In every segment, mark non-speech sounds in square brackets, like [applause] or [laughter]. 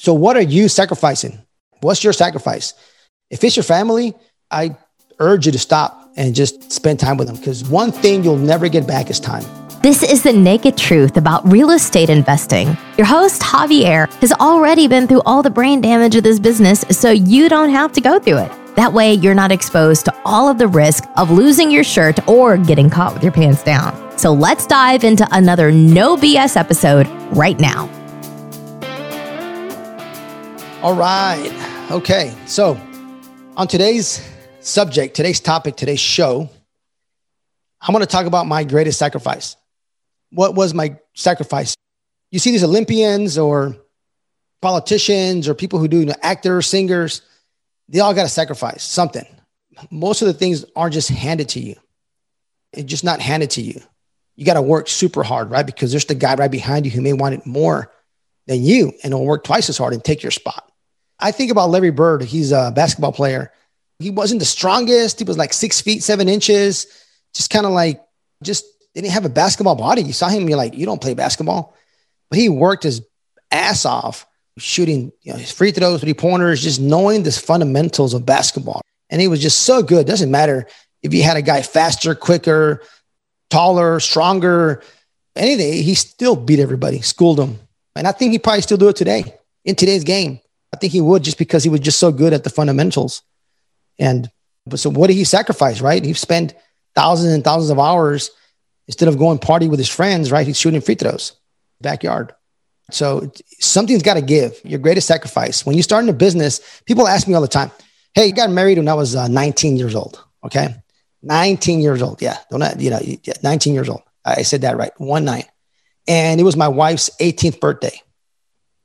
So, what are you sacrificing? What's your sacrifice? If it's your family, I urge you to stop and just spend time with them because one thing you'll never get back is time. This is the naked truth about real estate investing. Your host, Javier, has already been through all the brain damage of this business, so you don't have to go through it. That way, you're not exposed to all of the risk of losing your shirt or getting caught with your pants down. So let's dive into another no BS episode right now. All right. Okay. So, on today's subject, today's topic, today's show, I'm going to talk about my greatest sacrifice. What was my sacrifice? You see these Olympians or politicians or people who do you know, actors, singers, they all got to sacrifice something. Most of the things aren't just handed to you. It's just not handed to you. You got to work super hard, right? Because there's the guy right behind you who may want it more than you and will work twice as hard and take your spot. I think about Larry Bird. He's a basketball player. He wasn't the strongest. He was like six feet, seven inches, just kind of like, just didn't have a basketball body. You saw him, you're like, you don't play basketball. But he worked his ass off shooting you know, his free throws, three pointers, just knowing the fundamentals of basketball. And he was just so good. Doesn't matter if you had a guy faster, quicker, taller, stronger, anything, he still beat everybody, schooled them. And I think he probably still do it today in today's game. I think he would just because he was just so good at the fundamentals. And but so what did he sacrifice, right? He spent thousands and thousands of hours instead of going party with his friends, right? He's shooting free throws, backyard. So something's got to give. Your greatest sacrifice. When you start in a business, people ask me all the time, "Hey, you got married when I was uh, 19 years old." Okay, 19 years old. Yeah, don't you know? 19 years old. I said that right. One night, and it was my wife's 18th birthday.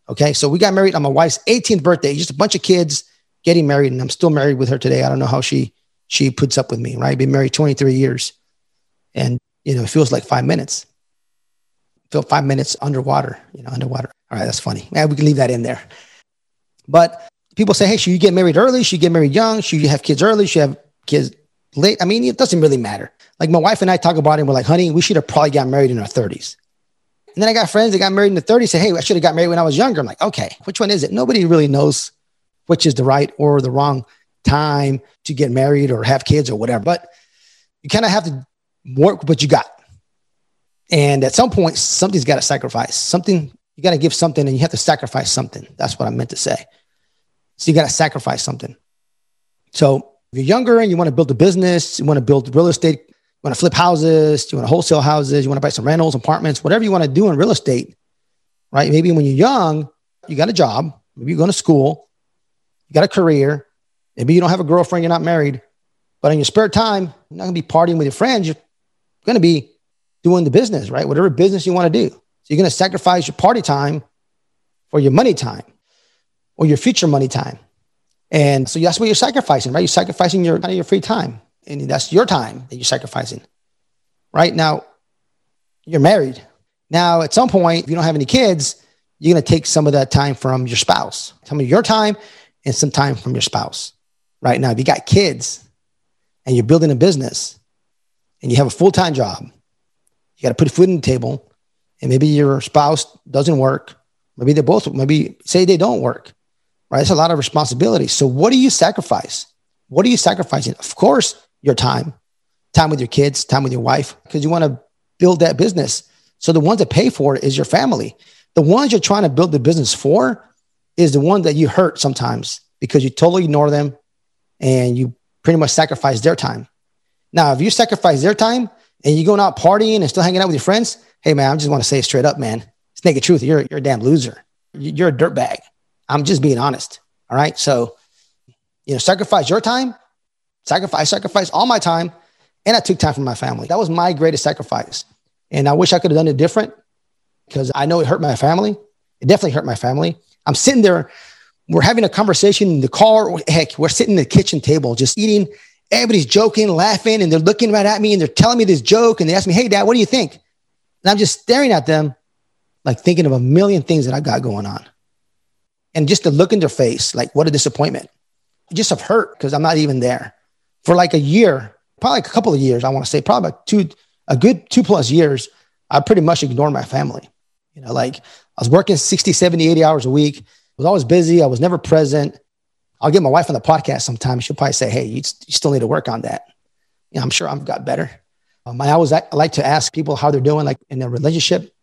Okay, so we got married on my wife's 18th birthday. Just a bunch of kids getting married, and I'm still married with her today. I don't know how she she puts up with me. Right, been married 23 years, and you know it feels like five minutes feel five minutes underwater, you know, underwater. All right, that's funny. Yeah, we can leave that in there. But people say, hey, should you get married early? Should you get married young? Should you have kids early? Should you have kids late? I mean, it doesn't really matter. Like my wife and I talk about it, and we're like, honey, we should have probably got married in our 30s. And then I got friends that got married in the 30s, say, hey, I should have got married when I was younger. I'm like, okay, which one is it? Nobody really knows which is the right or the wrong time to get married or have kids or whatever. But you kind of have to work with what you got. And at some point, something's got to sacrifice. Something, you got to give something and you have to sacrifice something. That's what I meant to say. So you got to sacrifice something. So if you're younger and you want to build a business, you want to build real estate, want to flip houses, you want to wholesale houses, you want to buy some rentals, apartments, whatever you want to do in real estate, right? Maybe when you're young, you got a job, maybe you're going to school, you got a career, maybe you don't have a girlfriend, you're not married, but in your spare time, you're not going to be partying with your friends. You're going to be doing the business, right? Whatever business you want to do. So you're going to sacrifice your party time for your money time or your future money time. And so that's what you're sacrificing, right? You're sacrificing your kind of your free time. And that's your time that you're sacrificing. Right now, you're married. Now, at some point, if you don't have any kids, you're going to take some of that time from your spouse, some of your time and some time from your spouse. Right now, if you got kids and you're building a business and you have a full time job you got to put food on the table, and maybe your spouse doesn't work. Maybe they both, maybe say they don't work, right? It's a lot of responsibility. So, what do you sacrifice? What are you sacrificing? Of course, your time, time with your kids, time with your wife, because you want to build that business. So, the ones that pay for it is your family. The ones you're trying to build the business for is the one that you hurt sometimes because you totally ignore them and you pretty much sacrifice their time. Now, if you sacrifice their time, and you're going out partying and still hanging out with your friends, hey man, I just want to say straight up, man, it's naked truth. You're you're a damn loser. You're a dirtbag. I'm just being honest. All right. So, you know, sacrifice your time, sacrifice, sacrifice all my time, and I took time from my family. That was my greatest sacrifice. And I wish I could have done it different because I know it hurt my family. It definitely hurt my family. I'm sitting there, we're having a conversation in the car. Heck, we're sitting at the kitchen table just eating everybody's joking, laughing, and they're looking right at me and they're telling me this joke. And they ask me, Hey, dad, what do you think? And I'm just staring at them, like thinking of a million things that I got going on. And just to look in their face, like, what a disappointment. Just of hurt because I'm not even there for like a year, probably like a couple of years. I want to say probably like two, a good two plus years. I pretty much ignored my family. You know, like I was working 60, 70, 80 hours a week, I was always busy. I was never present. I'll get my wife on the podcast sometime. She'll probably say, Hey, you, you still need to work on that. Yeah, I'm sure I've got better. Um, I always I like to ask people how they're doing, like in a relationship.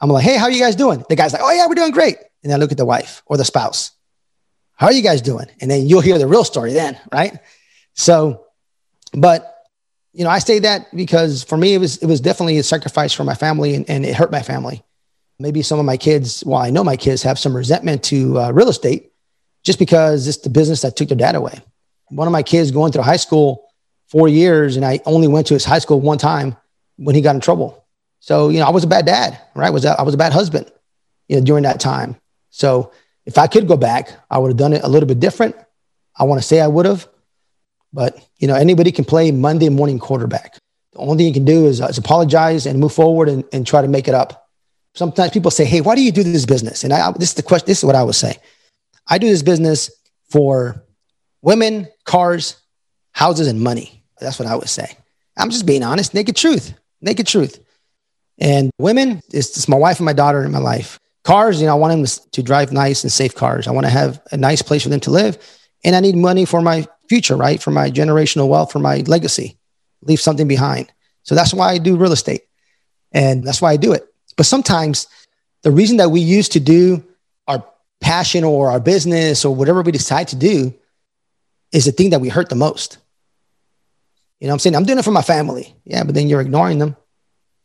I'm like, Hey, how are you guys doing? The guy's like, Oh, yeah, we're doing great. And I look at the wife or the spouse. How are you guys doing? And then you'll hear the real story then, right? So, but you know, I say that because for me, it was it was definitely a sacrifice for my family, and, and it hurt my family. Maybe some of my kids, well, I know my kids have some resentment to uh, real estate, just because it's the business that took their dad away. One of my kids going through high school four years, and I only went to his high school one time when he got in trouble. So you know, I was a bad dad, right? Was I was a bad husband, you know, during that time. So if I could go back, I would have done it a little bit different. I want to say I would have, but you know, anybody can play Monday morning quarterback. The only thing you can do is, uh, is apologize and move forward and, and try to make it up. Sometimes people say, "Hey, why do you do this business?" And I, this is the question. This is what I would say. I do this business for women, cars, houses, and money. That's what I would say. I'm just being honest, naked truth, naked truth. And women, it's, it's my wife and my daughter in my life. Cars, you know, I want them to drive nice and safe cars. I want to have a nice place for them to live. And I need money for my future, right? For my generational wealth, for my legacy, leave something behind. So that's why I do real estate. And that's why I do it. But sometimes the reason that we used to do our passion or our business or whatever we decide to do is the thing that we hurt the most. You know what I'm saying? I'm doing it for my family. Yeah, but then you're ignoring them.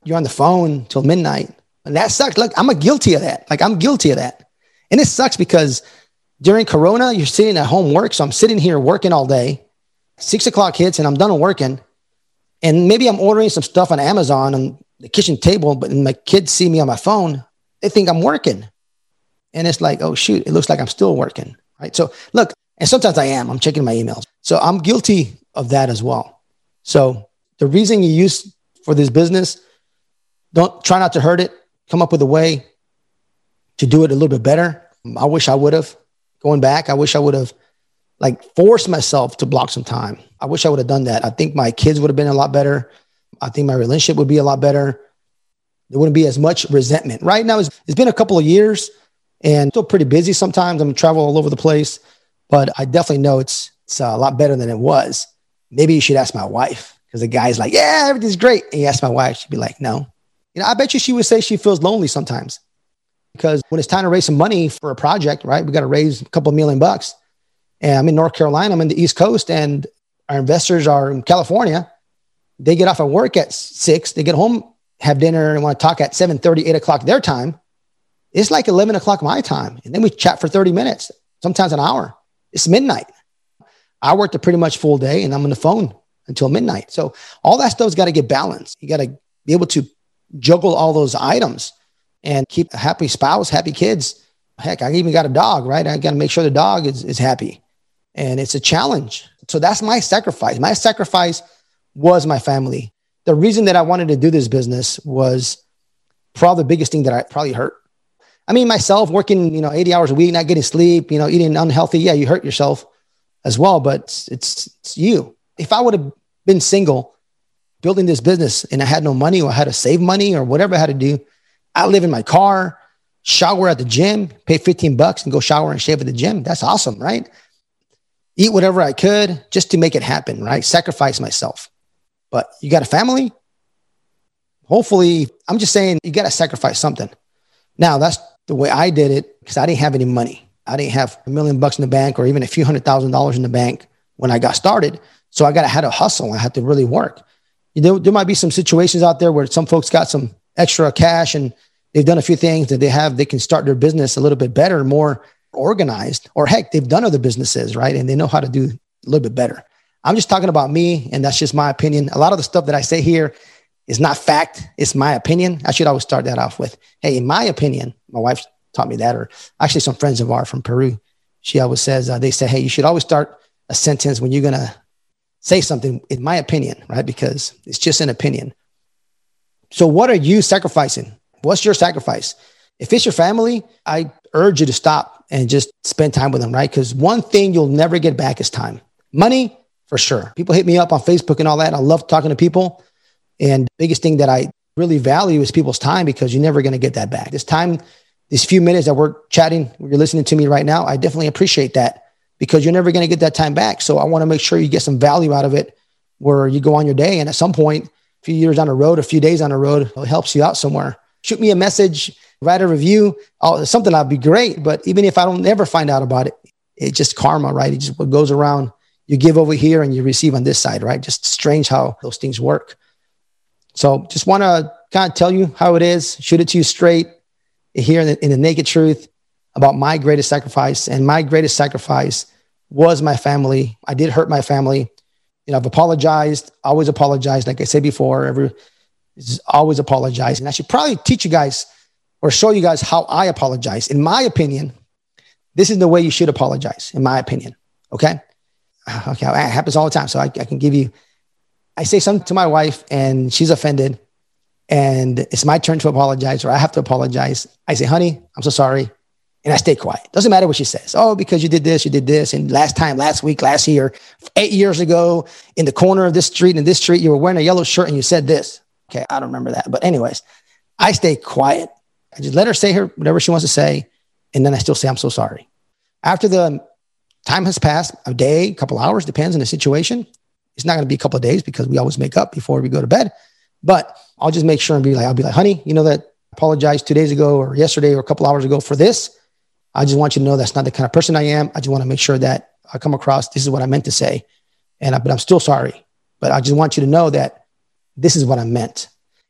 You're on the phone till midnight. And that sucks. Look, I'm a guilty of that. Like I'm guilty of that. And it sucks because during Corona, you're sitting at home work. So I'm sitting here working all day. Six o'clock hits and I'm done working. And maybe I'm ordering some stuff on Amazon on the kitchen table, but my kids see me on my phone, they think I'm working. And it's like, oh shoot, it looks like I'm still working. Right. So look, and sometimes I am, I'm checking my emails. So I'm guilty of that as well. So the reason you use for this business, don't try not to hurt it. Come up with a way to do it a little bit better. I wish I would have going back, I wish I would have like forced myself to block some time. I wish I would have done that. I think my kids would have been a lot better. I think my relationship would be a lot better. There wouldn't be as much resentment. Right now, it's, it's been a couple of years and still pretty busy sometimes. I'm travel all over the place, but I definitely know it's, it's a lot better than it was. Maybe you should ask my wife because the guy's like, yeah, everything's great. And you ask my wife, she'd be like, no. You know, I bet you she would say she feels lonely sometimes because when it's time to raise some money for a project, right? We got to raise a couple million bucks. And I'm in North Carolina, I'm in the East Coast, and our investors are in California. They get off of work at six, they get home, have dinner, and want to talk at 7 30, 8 o'clock their time. It's like 11 o'clock my time. And then we chat for 30 minutes, sometimes an hour. It's midnight. I worked a pretty much full day and I'm on the phone until midnight. So all that stuff's got to get balanced. You got to be able to juggle all those items and keep a happy spouse, happy kids. Heck, I even got a dog, right? I got to make sure the dog is, is happy. And it's a challenge. So that's my sacrifice. My sacrifice was my family. The reason that I wanted to do this business was probably the biggest thing that I probably hurt. I mean, myself working, you know, 80 hours a week, not getting sleep, you know, eating unhealthy. Yeah, you hurt yourself as well, but it's, it's, it's you. If I would have been single, building this business and I had no money or I had to save money or whatever I had to do, I live in my car, shower at the gym, pay 15 bucks and go shower and shave at the gym. That's awesome, right? Eat whatever I could just to make it happen, right? Sacrifice myself. But you got a family? Hopefully, I'm just saying you got to sacrifice something. Now, that's the way I did it because I didn't have any money. I didn't have a million bucks in the bank or even a few hundred thousand dollars in the bank when I got started. So I got to had to hustle. I had to really work. You know, there might be some situations out there where some folks got some extra cash and they've done a few things that they have, they can start their business a little bit better, more organized, or heck, they've done other businesses, right? And they know how to do a little bit better. I'm just talking about me, and that's just my opinion. A lot of the stuff that I say here is not fact, it's my opinion. I should always start that off with, hey, in my opinion, my wife taught me that, or actually some friends of ours from Peru, she always says, uh, they say, hey, you should always start a sentence when you're going to say something, in my opinion, right? Because it's just an opinion. So, what are you sacrificing? What's your sacrifice? If it's your family, I urge you to stop and just spend time with them, right? Because one thing you'll never get back is time. Money, for sure. People hit me up on Facebook and all that. I love talking to people. And biggest thing that I really value is people's time because you're never going to get that back. This time these few minutes that we're chatting, you're listening to me right now, I definitely appreciate that because you're never going to get that time back. So I want to make sure you get some value out of it where you go on your day. And at some point, few years on the road, a few days on the road, it helps you out somewhere. Shoot me a message, write a review, something that'd be great. But even if I don't ever find out about it, it's just karma, right? It just what goes around. You give over here and you receive on this side, right? Just strange how those things work. So just want to kind of tell you how it is, shoot it to you straight here in the, in the naked truth about my greatest sacrifice. And my greatest sacrifice was my family. I did hurt my family. You know, I've apologized, always apologized. Like I said before, every is always apologize. And I should probably teach you guys or show you guys how I apologize. In my opinion, this is the way you should apologize, in my opinion. Okay. [sighs] Okay. It happens all the time. So I, I can give you, I say something to my wife and she's offended and it's my turn to apologize or I have to apologize. I say, honey, I'm so sorry and I stay quiet. Doesn't matter what she says. Oh, because you did this, you did this. And last time, last week, last year, eight years ago, in the corner of this street, in this street, you were wearing a yellow shirt and you said this. Okay, I don't remember that. But, anyways, I stay quiet. I just let her say her whatever she wants to say. And then I still say, I'm so sorry. After the time has passed, a day, a couple hours, depends on the situation. It's not going to be a couple of days because we always make up before we go to bed. But I'll just make sure and be like, I'll be like, honey, you know that apologized two days ago or yesterday or a couple hours ago for this I just want you to know that's not the kind of person I am. I just want to make sure that I come across this is what I meant to say. And I, but I'm still sorry. But I just want you to know that this is what I meant.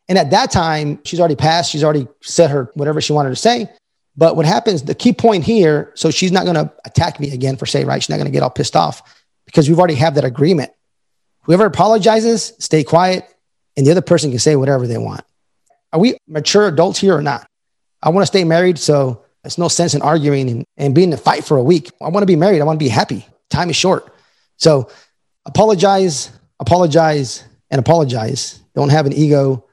And at that time, she's already passed. She's already said her whatever she wanted to say. But what happens, the key point here, so she's not going to attack me again for say, right? She's not going to get all pissed off because we've already have that agreement. Whoever apologizes, stay quiet, and the other person can say whatever they want. Are we mature adults here or not? I want to stay married, so there's no sense in arguing and, and being in a fight for a week. I want to be married. I want to be happy. Time is short. So apologize, apologize, and apologize. Don't have an ego.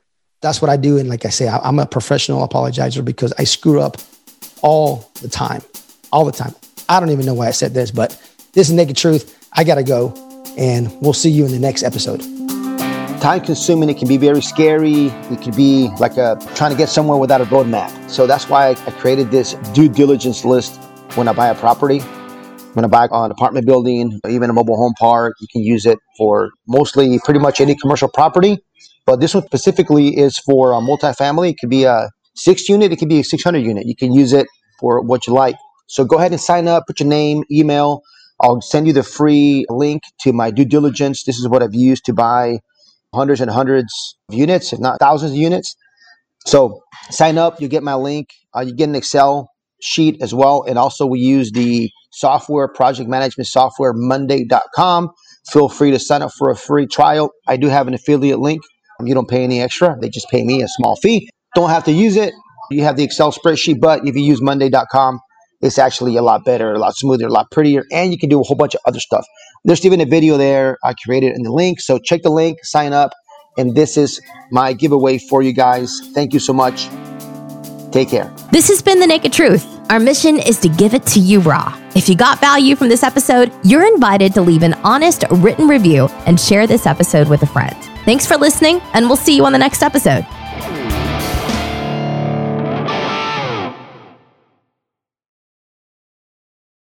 That's what I do. And like I say, I, am a professional apologizer because I screw up all the time, all the time. I don't even know why I said this, but this is naked truth. I got to go. And we'll see you in the next episode time consuming. It can be very scary. It could be like a, trying to get somewhere without a roadmap. So that's why I, created this due diligence list when I buy a property. When I buy an apartment building, even a mobile home park, you can use it for mostly pretty much any commercial property. But this one specifically is for a multifamily. It could be a six unit, it could be a 600 unit. You can use it for what you like. So go ahead and sign up, put your name, email. I'll send you the free link to my due diligence. This is what I've used to buy hundreds and hundreds of units, if not thousands of units. So sign up, you get my link. Uh, you get an Excel sheet as well. And also, we use the software, project management software, Monday.com. Feel free to sign up for a free trial. I do have an affiliate link. You don't pay any extra, they just pay me a small fee. Don't have to use it. You have the Excel spreadsheet, but if you use Monday.com, it's actually a lot better, a lot smoother, a lot prettier, and you can do a whole bunch of other stuff. There's even a video there I created in the link. So check the link, sign up, and this is my giveaway for you guys. Thank you so much. Take care. This has been The Naked Truth. Our mission is to give it to you raw. If you got value from this episode, you're invited to leave an honest written review and share this episode with a friend. Thanks for listening, and we'll see you on the next episode.